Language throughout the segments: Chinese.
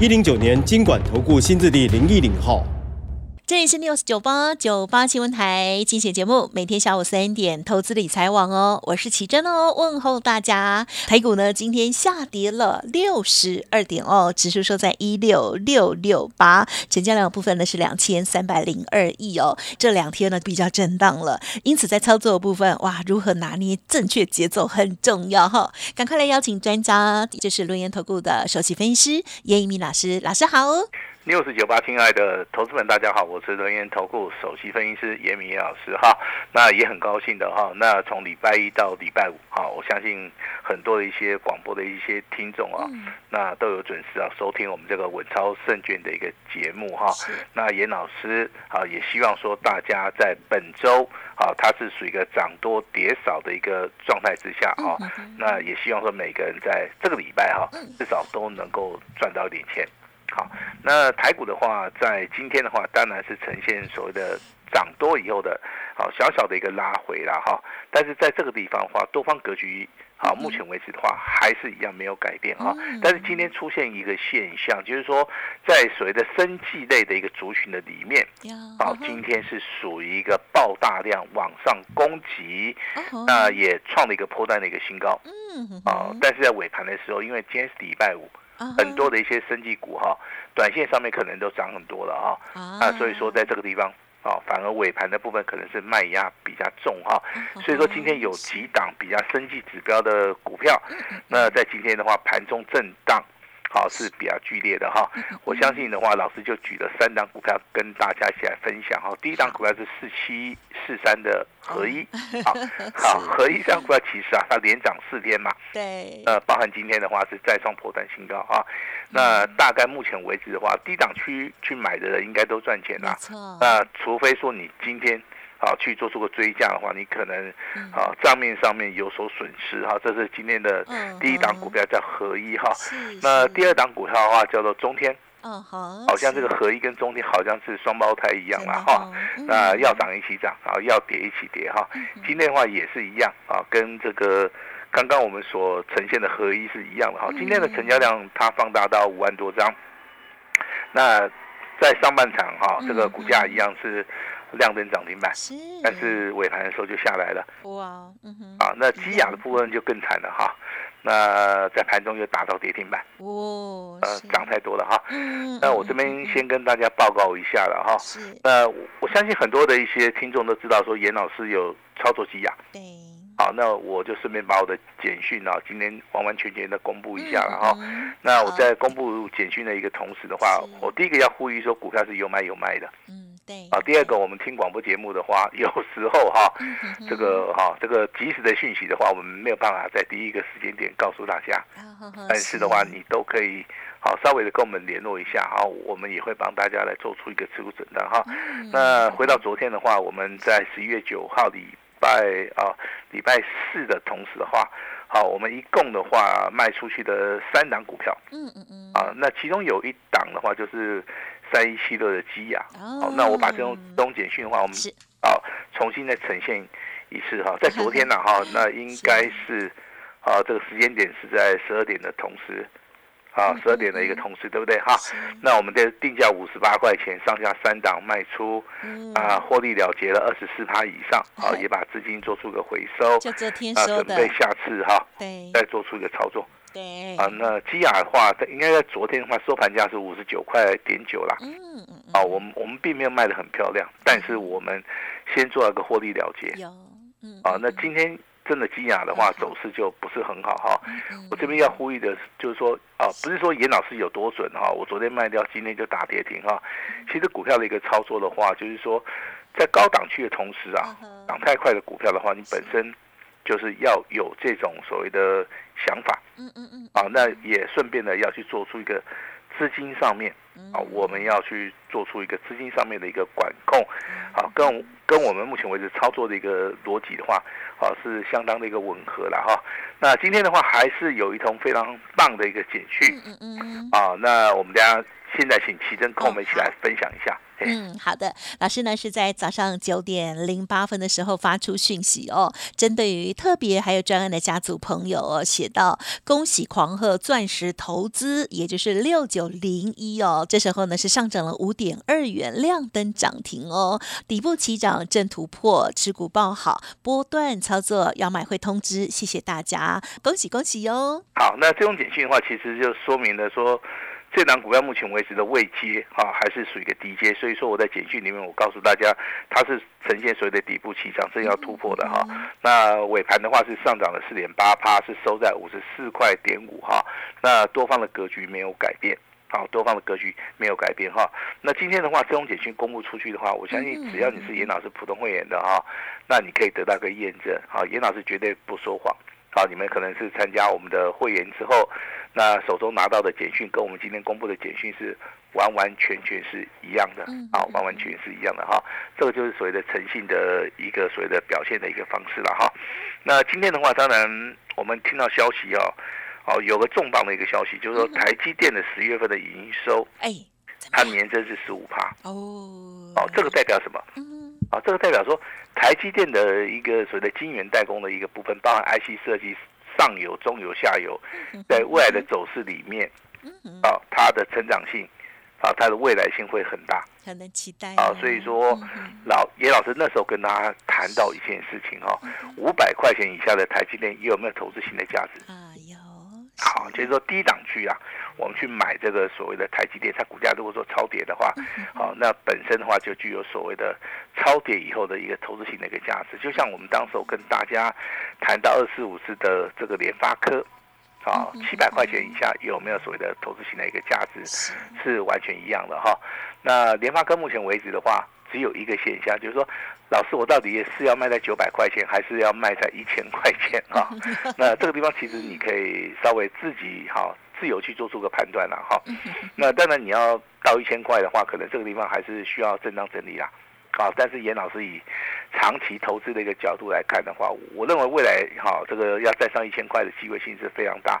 一零九年经管投顾新字第零一零号。这里是 news 九八九八新闻台精选节目，每天下午三点投资理财网哦，我是奇珍哦，问候大家。台股呢今天下跌了六十二点哦，指数收在一六六六八，成交量部分呢是两千三百零二亿哦。这两天呢比较震荡了，因此在操作的部分，哇，如何拿捏正确节奏很重要哈。赶快来邀请专家，就是轮研投顾的首席分析师叶一鸣老师，老师好。六四九八，亲爱的投资们，大家好，我是轮研投顾首席分析师严明老师哈。那也很高兴的哈。那从礼拜一到礼拜五哈，我相信很多的一些广播的一些听众啊，那都有准时啊收听我们这个稳操胜券的一个节目哈。那严老师啊，也希望说大家在本周啊，它是属于一个涨多跌少的一个状态之下啊。那也希望说每个人在这个礼拜哈，至少都能够赚到一点钱。好，那台股的话，在今天的话，当然是呈现所谓的涨多以后的，好小小的一个拉回了哈。但是在这个地方的话，多方格局，好，目前为止的话，还是一样没有改变啊。但是今天出现一个现象，就是说，在所谓的生技类的一个族群的里面，好，今天是属于一个爆大量往上攻击，那也创了一个破单的一个新高，嗯，啊，但是在尾盘的时候，因为今天是礼拜五。很多的一些生技股哈，短线上面可能都涨很多了哈，啊，所以说在这个地方啊，反而尾盘的部分可能是卖压比较重哈，所以说今天有几档比较生技指标的股票，那在今天的话盘中震荡。好是比较剧烈的哈，我相信的话，老师就举了三档股票跟大家一起来分享哈。第一档股票是四七四三的合一，好，好合一这样股票其实啊，它连涨四天嘛，对，呃，包含今天的话是再创破断新高啊。那大概目前为止的话，低档区去买的人应该都赚钱啦。那除非说你今天。好，去做出个追加的话，你可能啊账面上面有所损失哈。这是今天的第一档股票叫合一哈。那第二档股票的话叫做中天。嗯，好。好像这个合一跟中天好像是双胞胎一样啦哈。那要涨一起涨，啊要跌一起跌哈。今天的话也是一样啊，跟这个刚刚我们所呈现的合一是一样的哈。今天的成交量它放大到五万多张。那在上半场哈，这个股价一样是。亮灯涨停板，但是尾盘的时候就下来了。哇，嗯哼，啊，那基亚的部分就更惨了哈。那在盘中又打到跌停板。哦，呃，涨太多了哈。嗯，那我这边先跟大家报告一下了哈。是。那我相信很多的一些听众都知道说严老师有操作基亚。对。好，那我就顺便把我的简讯啊，今天完完全全的公布一下了哈。那我在公布简讯的一个同时的话，我第一个要呼吁说，股票是有买有卖的。嗯。对啊，第二个，我们听广播节目的话，有时候哈，这个哈，这个及时的讯息的话，我们没有办法在第一个时间点告诉大家。但是的话，你都可以好稍微的跟我们联络一下哈，我们也会帮大家来做出一个持股诊断哈。那回到昨天的话，我们在十一月九号礼拜啊礼拜四的同时的话，好，我们一共的话卖出去的三档股票，嗯嗯嗯，啊，那其中有一档的话就是。三一七六的基亚，好，那我把这种这种简讯的话，我们啊重新再呈现一次哈，在 昨天呢哈，那应该是啊这个时间点是在十二点的同时，啊十二点的一个同时，对不对？哈？那我们的定价五十八块钱，上下三档卖出，啊获利了结了二十四趴以上，啊 也把资金做出个回收，啊准备下次哈，再做出一个操作。对啊，那基亚的话，应该在昨天的话收盘价是五十九块点九啦。嗯嗯啊，我们我们并没有卖的很漂亮，但是我们先做了个获利了结。有，嗯。啊，那今天真的基亚的话走势就不是很好哈。我这边要呼吁的就是说啊，不是说严老师有多准哈，我昨天卖掉，今天就打跌停哈。其实股票的一个操作的话，就是说在高档区的同时啊，涨太快的股票的话，你本身就是要有这种所谓的想法。嗯嗯嗯，啊，那也顺便的要去做出一个资金上面，啊，我们要去做出一个资金上面的一个管控，好，跟跟我们目前为止操作的一个逻辑的话，啊，是相当的一个吻合了哈。那今天的话还是有一通非常棒的一个简讯，嗯嗯嗯，啊，那我们大家现在请奇珍跟我们一起来分享一下。嗯，好的，老师呢是在早上九点零八分的时候发出讯息哦，针对于特别还有专案的家族朋友哦，写到恭喜狂贺钻石投资，也就是六九零一哦，这时候呢是上涨了五点二元，亮灯涨停哦，底部起涨正突破，持股报好，波段操作要买会通知，谢谢大家，恭喜恭喜哟。好，那这种简讯的话，其实就说明了说。这档股票目前为止的位阶哈，还是属于一个低阶，所以说我在简讯里面我告诉大家，它是呈现所谓的底部起涨，正要突破的哈。那尾盘的话是上涨了四点八趴，是收在五十四块点五哈。那多方的格局没有改变，好，多方的格局没有改变哈。那今天的话，这种简讯公布出去的话，我相信只要你是严老师普通会员的哈，那你可以得到个验证，好，严老师绝对不说谎。好，你们可能是参加我们的会员之后，那手中拿到的简讯跟我们今天公布的简讯是完完全全是一样的，好，完完全全是一样的哈。这个就是所谓的诚信的一个所谓的表现的一个方式了哈。那今天的话，当然我们听到消息哦，哦，有个重磅的一个消息，就是说台积电的十月份的营收，哎，它年增是十五趴哦，哦，这个代表什么？啊，这个代表说，台积电的一个所谓的晶圆代工的一个部分，包含 IC 设计上游、中游、下游，在未来的走势里面，啊，它的成长性，啊，它的未来性会很大，很能期待啊。所以说，老叶老师那时候跟他谈到一件事情哈，五百块钱以下的台积电有没有投资性的价值？啊，有。好，就是说低档区啊。我们去买这个所谓的台积电，它股价如果说超跌的话，好，那本身的话就具有所谓的超跌以后的一个投资性的一个价值。就像我们当时跟大家谈到二四五四的这个联发科，啊，七百块钱以下有没有所谓的投资型的一个价值，是完全一样的哈。那联发科目前为止的话，只有一个现象，就是说，老师我到底是要卖在九百块钱，还是要卖在一千块钱啊？那这个地方其实你可以稍微自己哈。自由去做出个判断了哈，那当然你要到一千块的话，可能这个地方还是需要震荡整理啦，好，但是严老师以长期投资的一个角度来看的话，我认为未来哈这个要再上一千块的机会性是非常大，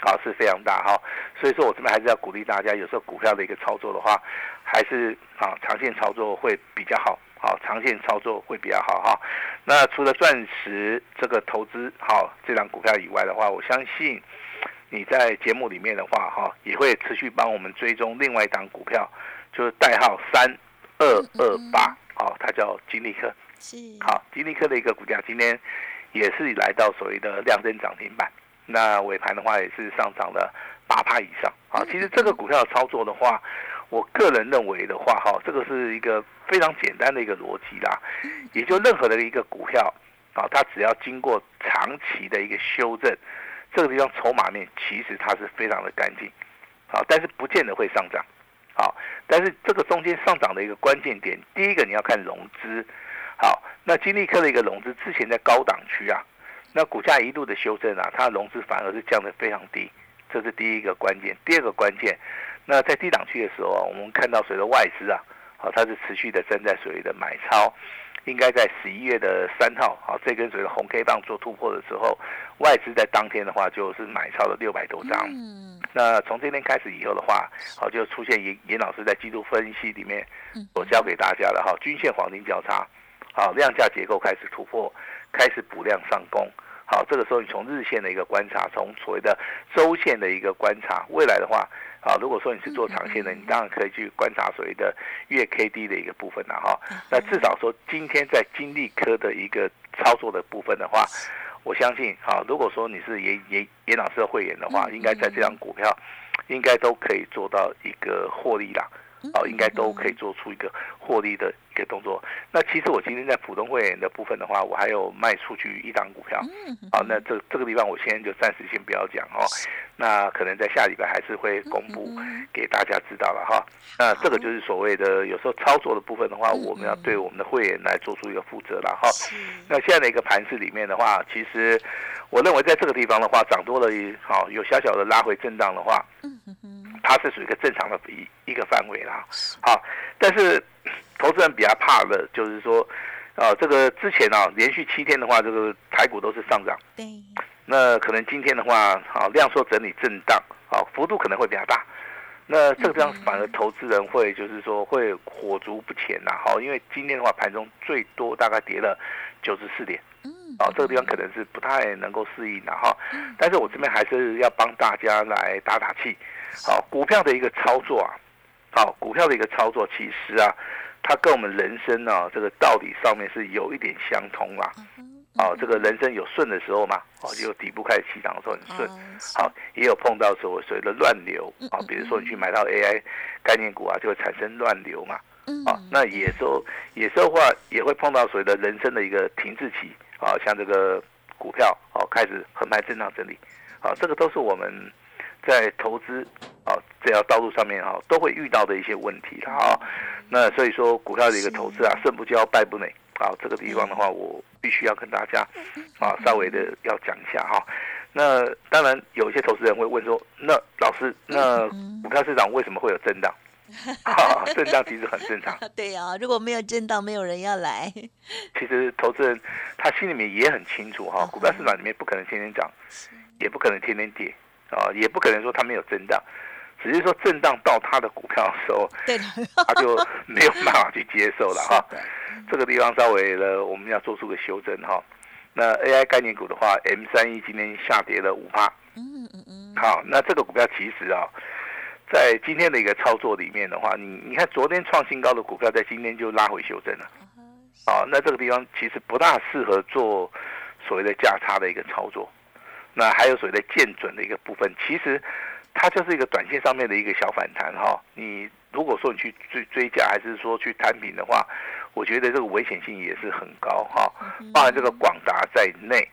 啊是非常大哈，所以说我这边还是要鼓励大家，有时候股票的一个操作的话，还是啊长线操作会比较好，好长线操作会比较好哈。那除了钻石这个投资好这张股票以外的话，我相信。你在节目里面的话，哈，也会持续帮我们追踪另外一档股票，就是代号三二二八，好，它叫金利科，是，好，金利科的一个股价今天也是来到所谓的量增涨停板，那尾盘的话也是上涨了八趴以上，啊，其实这个股票操作的话，我个人认为的话，哈，这个是一个非常简单的一个逻辑啦，也就任何的一个股票，啊，它只要经过长期的一个修正。这个地方筹码面其实它是非常的干净，好，但是不见得会上涨，好，但是这个中间上涨的一个关键点，第一个你要看融资，好，那金利科的一个融资之前在高档区啊，那股价一路的修正啊，它的融资反而是降得非常低，这是第一个关键。第二个关键，那在低档区的时候，我们看到随着外资啊，好，它是持续的站在所谓的买超。应该在十一月的三号，好，这根所谓的红 K 棒做突破的时候，外资在当天的话就是买超了六百多张。嗯，那从今天开始以后的话，好，就出现严严老师在季度分析里面我教给大家的哈，均线黄金交叉，好，量价结构开始突破，开始补量上攻。好，这个时候你从日线的一个观察，从所谓的周线的一个观察，未来的话。好，如果说你是做长线的，你当然可以去观察所谓的月 K D 的一个部分了哈。那至少说今天在金利科的一个操作的部分的话，我相信，好，如果说你是严严严老师的会员的话，应该在这张股票，应该都可以做到一个获利啦。哦，应该都可以做出一个获利的一个动作。那其实我今天在普通会员的部分的话，我还有卖出去一档股票。好，那这这个地方我先就暂时先不要讲哦。那可能在下礼拜还是会公布给大家知道了哈。那这个就是所谓的有时候操作的部分的话，我们要对我们的会员来做出一个负责了哈。那现在的一个盘市里面的话，其实我认为在这个地方的话，涨多了，好有小小的拉回震荡的话，它是属于一个正常的一一个范围啦。好，但是投资人比较怕的就是说，啊，这个之前啊连续七天的话，这个台股都是上涨。对。那可能今天的话，好量缩整理震荡，好幅度可能会比较大。那这个地方反而投资人会就是说会火足不前呐，好，因为今天的话盘中最多大概跌了九十四点，嗯，啊这个地方可能是不太能够适应的哈。但是我这边还是要帮大家来打打气，好，股票的一个操作啊，好，股票的一个操作其实啊，它跟我们人生呢这个道理上面是有一点相通啦。哦，这个人生有顺的时候嘛，哦，有底部开始起涨的时候很顺，好，也有碰到所谓的乱流啊，比如说你去买到 AI 概念股啊，就会产生乱流嘛，啊，那野兽野兽的话也会碰到所谓的人生的一个停滞期啊，像这个股票哦开始横盘震荡整理，啊，这个都是我们在投资啊这条道路上面啊都会遇到的一些问题啊，那所以说股票的一个投资啊，胜不骄败不馁。啊，这个地方的话，我必须要跟大家啊，稍微的要讲一下哈。那当然，有一些投资人会问说，那老师，那股票市场为什么会有震荡？啊，震荡其实很正常。对呀，如果没有震荡，没有人要来。其实投资人他心里面也很清楚哈，股票市场里面不可能天天涨，也不可能天天跌啊，也不可能说它没有震荡。只是说震荡到它的股票的时候，它就没有办法去接受了 哈。这个地方稍微呢我们要做出个修正哈。那 AI 概念股的话，M 三一今天下跌了五趴。嗯嗯嗯。好，那这个股票其实啊，在今天的一个操作里面的话，你你看昨天创新高的股票，在今天就拉回修正了。好，那这个地方其实不大适合做所谓的价差的一个操作。那还有所谓的见准的一个部分，其实。它就是一个短线上面的一个小反弹哈，你如果说你去追追加，还是说去摊平的话，我觉得这个危险性也是很高哈。包含这个广达在内，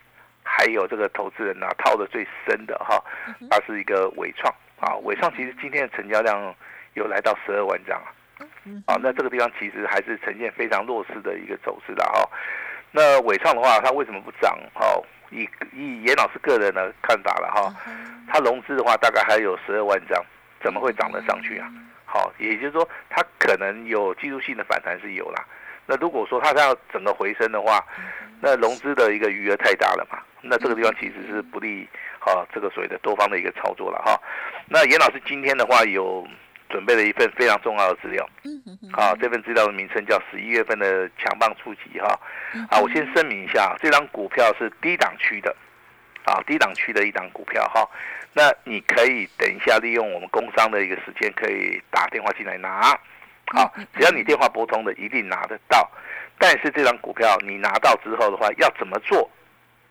还有这个投资人呐套的最深的哈，它是一个伟创啊，伟创其实今天的成交量有来到十二万张啊，啊，那这个地方其实还是呈现非常弱势的一个走势的哈。那伟创的话，它为什么不涨哈？以以严老师个人的看法了哈，它融资的话大概还有十二万张，怎么会涨得上去啊？好，也就是说它可能有技术性的反弹是有啦。那如果说它要整个回升的话，那融资的一个余额太大了嘛，那这个地方其实是不利哈这个所谓的多方的一个操作了哈。那严老师今天的话有。准备了一份非常重要的资料，好，这份资料的名称叫十一月份的强棒出击哈，啊，我先声明一下，这张股票是低档区的，啊，低档区的一档股票哈，那你可以等一下利用我们工商的一个时间，可以打电话进来拿，好，只要你电话拨通的，一定拿得到，但是这张股票你拿到之后的话，要怎么做？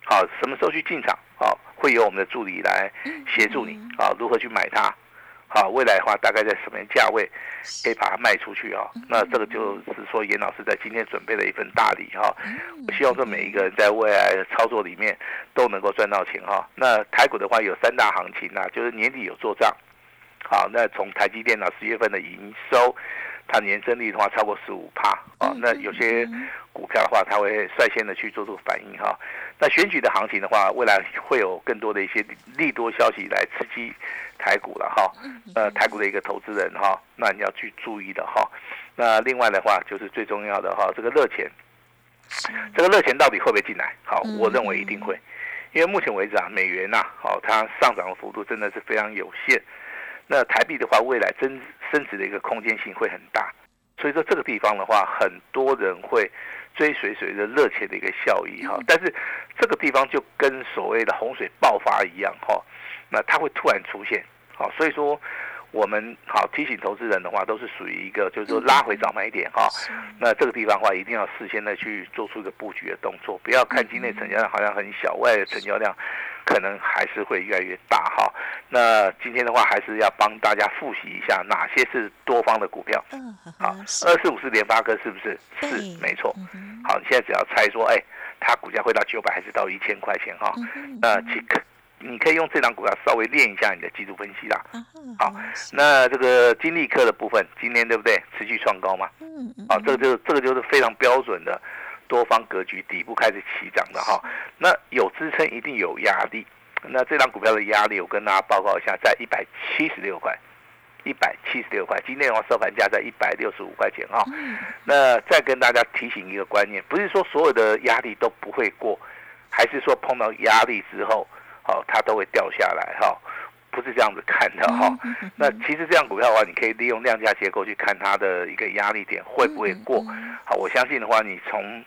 好，什么时候去进场？好，会由我们的助理来协助你，啊，如何去买它？好，未来的话大概在什么价位可以把它卖出去啊？那这个就是说，严老师在今天准备了一份大礼哈。我希望说每一个人在未来的操作里面都能够赚到钱哈。那台股的话有三大行情呐，就是年底有做账。好，那从台积电到十月份的营收。它年增率的话超过十五帕啊，那有些股票的话，它会率先的去做出反应哈。那选举的行情的话，未来会有更多的一些利多消息来刺激台股了哈。呃，台股的一个投资人哈，那你要去注意的哈。那另外的话，就是最重要的哈，这个热钱，这个热钱到底会不会进来？好，我认为一定会，因为目前为止啊，美元呐，好，它上涨的幅度真的是非常有限。那台币的话，未来增升值的一个空间性会很大，所以说这个地方的话，很多人会追随随着热钱的一个效益哈。但是这个地方就跟所谓的洪水爆发一样哈，那它会突然出现，好，所以说我们好提醒投资人的话，都是属于一个就是说拉回早买点哈。那这个地方的话，一定要事先的去做出一个布局的动作，不要看今天成交量好像很小，外的成交量可能还是会越来越大哈。那今天的话，还是要帮大家复习一下哪些是多方的股票。好，二四五四联发科是不是？是，没错。好，你现在只要猜说，哎，它股价会到九百还是到一千块钱哈？那其可。你可以用这张股票稍微练一下你的技术分析啦。好，那这个金利科的部分，今天对不对？持续创高嘛。嗯嗯。好，这个就是这个就是非常标准的多方格局，底部开始起涨的哈。那有支撑一定有压力。那这张股票的压力，我跟大家报告一下，在一百七十六块，一百七十六块。今天的话收盘价在一百六十五块钱哈。那再跟大家提醒一个观念，不是说所有的压力都不会过，还是说碰到压力之后。好，它都会掉下来哈，不是这样子看的哈。那其实这样股票的话，你可以利用量价结构去看它的一个压力点会不会过。好，我相信的话，你从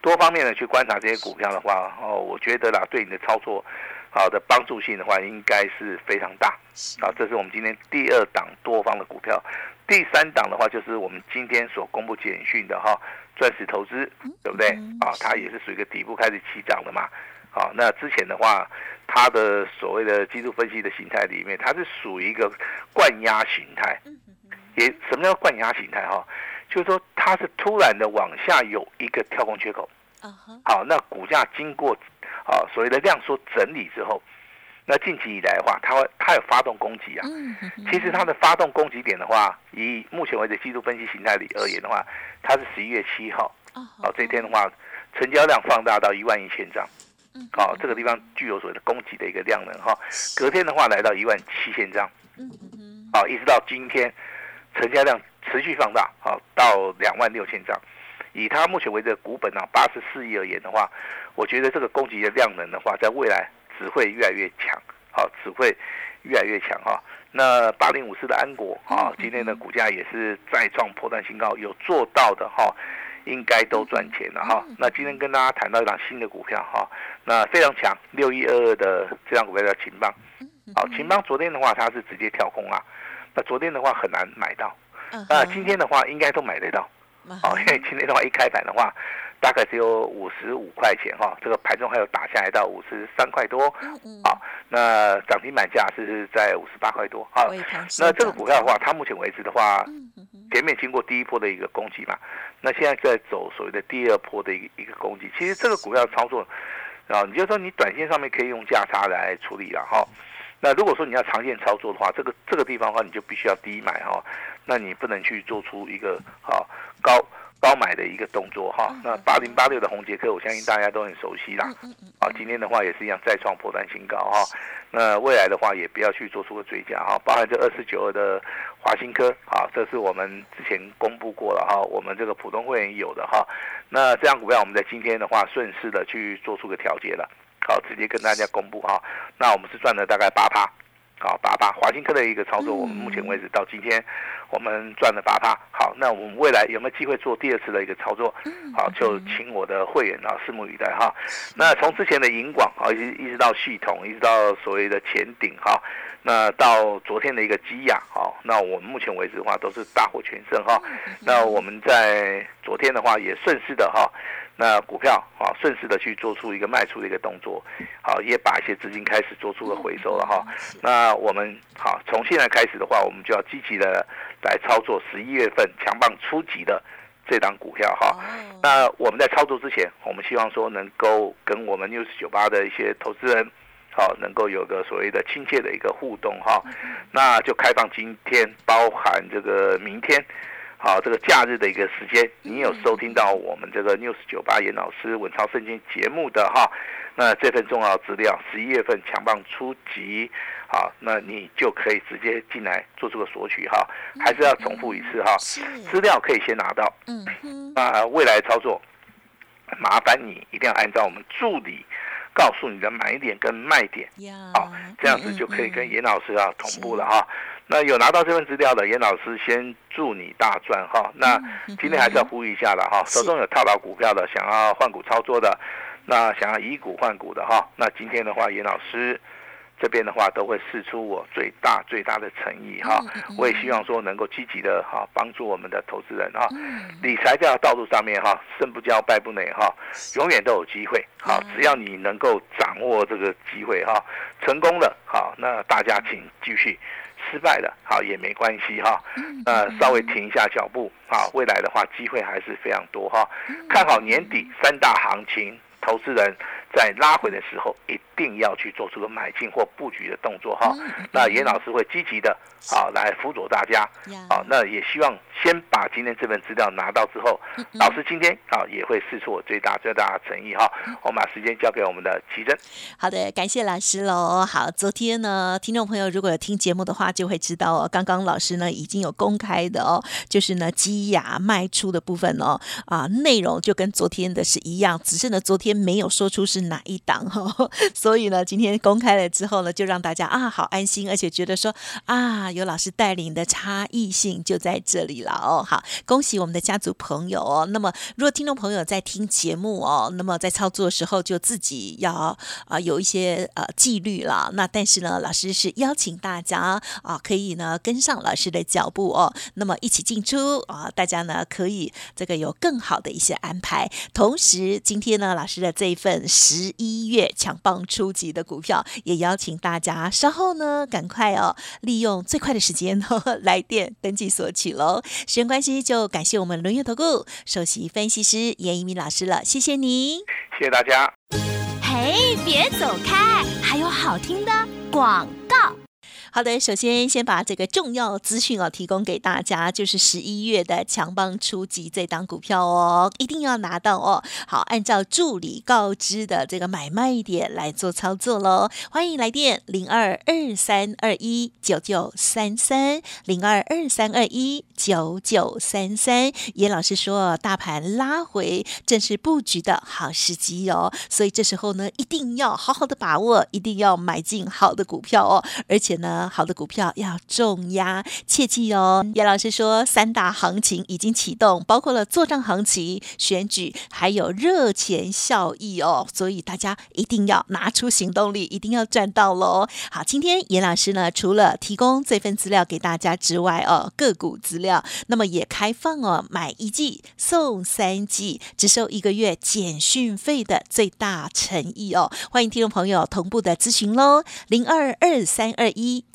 多方面的去观察这些股票的话，哦，我觉得啦，对你的操作好的帮助性的话，应该是非常大。好，这是我们今天第二档多方的股票，第三档的话就是我们今天所公布简讯的哈，钻石投资，对不对？啊，它也是属于一个底部开始起涨的嘛。好，那之前的话。它的所谓的技术分析的形态里面，它是属于一个灌压形态。也什么叫灌压形态？哈，就是说它是突然的往下有一个跳空缺口。好，那股价经过啊所谓的量缩整理之后，那近期以来的话，它会它有发动攻击啊。其实它的发动攻击点的话，以目前为止技术分析形态里而言的话，它是十一月七号。哦，这一天的话，成交量放大到一万一千张。好，这个地方具有所谓的供给的一个量能哈。隔天的话来到一万七千张，好，一直到今天，成交量持续放大，好到两万六千张。以它目前为止的股本啊八十四亿而言的话，我觉得这个供给的量能的话，在未来只会越来越强，好，只会越来越强哈。那八零五四的安国啊，今天的股价也是再创破断新高，有做到的哈。应该都赚钱了哈。那今天跟大家谈到一档新的股票哈，那非常强，六一二二的这张股票叫秦邦。好，秦邦昨天的话它是直接跳空啊，那昨天的话很难买到，那今天的话应该都买得到。好，因为今天的话一开盘的话。大概只有五十五块钱哈，这个盘中还有打下来到五十三块多，啊，那涨停板价是在五十八块多，好，那这个股票的话，它目前为止的话，前面经过第一波的一个攻击嘛，那现在在走所谓的第二波的一个一个攻击，其实这个股票操作，啊，你就说你短线上面可以用价差来处理了哈，那如果说你要长线操作的话，这个这个地方的话，你就必须要低买哈，那你不能去做出一个好高。高买的一个动作哈，那八零八六的红杰克，我相信大家都很熟悉啦。啊，今天的话也是一样再创破断新高哈。那未来的话也不要去做出个追加哈，包含这二四九二的华新科啊，这是我们之前公布过了哈，我们这个普通会员有的哈。那这样股票我们在今天的话顺势的去做出个调节了，好，直接跟大家公布哈。那我们是赚了大概八趴。好，八八华新科的一个操作，我们目前为止到今天，我们赚了八趴。好，那我们未来有没有机会做第二次的一个操作？好，就请我的会员啊，拭目以待哈。那从之前的银广啊，一直一直到系统，一直到所谓的前顶哈，那到昨天的一个基亚，哈，那我们目前为止的话都是大获全胜哈。那我们在昨天的话也顺势的哈。那股票啊，顺势的去做出一个卖出的一个动作，好，也把一些资金开始做出了回收了哈。那我们好，从现在开始的话，我们就要积极的来操作十一月份强棒初级的这档股票哈。那我们在操作之前，我们希望说能够跟我们 news 九八的一些投资人，好，能够有个所谓的亲切的一个互动哈。那就开放今天，包含这个明天。好，这个假日的一个时间，你有收听到我们这个 news 九八严老师文超圣经节目的哈？那这份重要资料，十一月份强棒初级，好，那你就可以直接进来做这个索取哈。还是要重复一次哈，资料可以先拿到。嗯那未来操作，麻烦你一定要按照我们助理告诉你的买点跟卖点，好，这样子就可以跟严老师啊同步了哈。那有拿到这份资料的严老师，先祝你大赚哈。那今天还是要呼吁一下了哈，手中有套牢股票的，想要换股操作的，那想要以股换股的哈，那今天的话，严老师这边的话都会试出我最大最大的诚意哈。我也希望说能够积极的哈帮助我们的投资人哈。理财这条道路上面哈，胜不骄败不馁哈，永远都有机会。好，只要你能够掌握这个机会哈，成功了好，那大家请继续。失败了，好也没关系哈，呃，稍微停一下脚步，好，未来的话机会还是非常多哈，看好年底三大行情，投资人。在拉回的时候，一定要去做出个买进或布局的动作哈。那严老师会积极的啊来辅佐大家啊。那也希望先把今天这份资料拿到之后，老师今天啊也会试出我最大最大的诚意哈。我们把时间交给我们的奇珍。好的，感谢老师喽。好，昨天呢，听众朋友如果有听节目的话，就会知道哦，刚刚老师呢已经有公开的哦，就是呢积压卖出的部分哦啊，内容就跟昨天的是一样，只是呢昨天没有说出是。是哪一档哈？所以呢，今天公开了之后呢，就让大家啊好安心，而且觉得说啊，有老师带领的差异性就在这里了哦。好，恭喜我们的家族朋友哦。那么，如果听众朋友在听节目哦，那么在操作的时候就自己要啊有一些呃纪律了。那但是呢，老师是邀请大家啊，可以呢跟上老师的脚步哦。那么一起进出啊，大家呢可以这个有更好的一些安排。同时，今天呢，老师的这一份。十一月强棒出击的股票，也邀请大家稍后呢，赶快哦，利用最快的时间来电登记索取喽。时间关系，就感谢我们轮月投顾首席分析师严一鸣老师了，谢谢您，谢谢大家。嘿，别走开，还有好听的广告。好的，首先先把这个重要资讯哦提供给大家，就是十一月的强棒初级这档股票哦，一定要拿到哦。好，按照助理告知的这个买卖点来做操作喽。欢迎来电零二二三二一九九三三零二二三二一九九三三。严老师说，大盘拉回正是布局的好时机哦，所以这时候呢，一定要好好的把握，一定要买进好的股票哦，而且呢好的股票要重压，切记哦。叶老师说，三大行情已经启动，包括了做账行情、选举，还有热钱效益哦。所以大家一定要拿出行动力，一定要赚到喽。好，今天严老师呢，除了提供这份资料给大家之外哦，个股资料，那么也开放哦，买一季送三季，只收一个月简讯费的最大诚意哦。欢迎听众朋友同步的咨询喽，零二二三二一。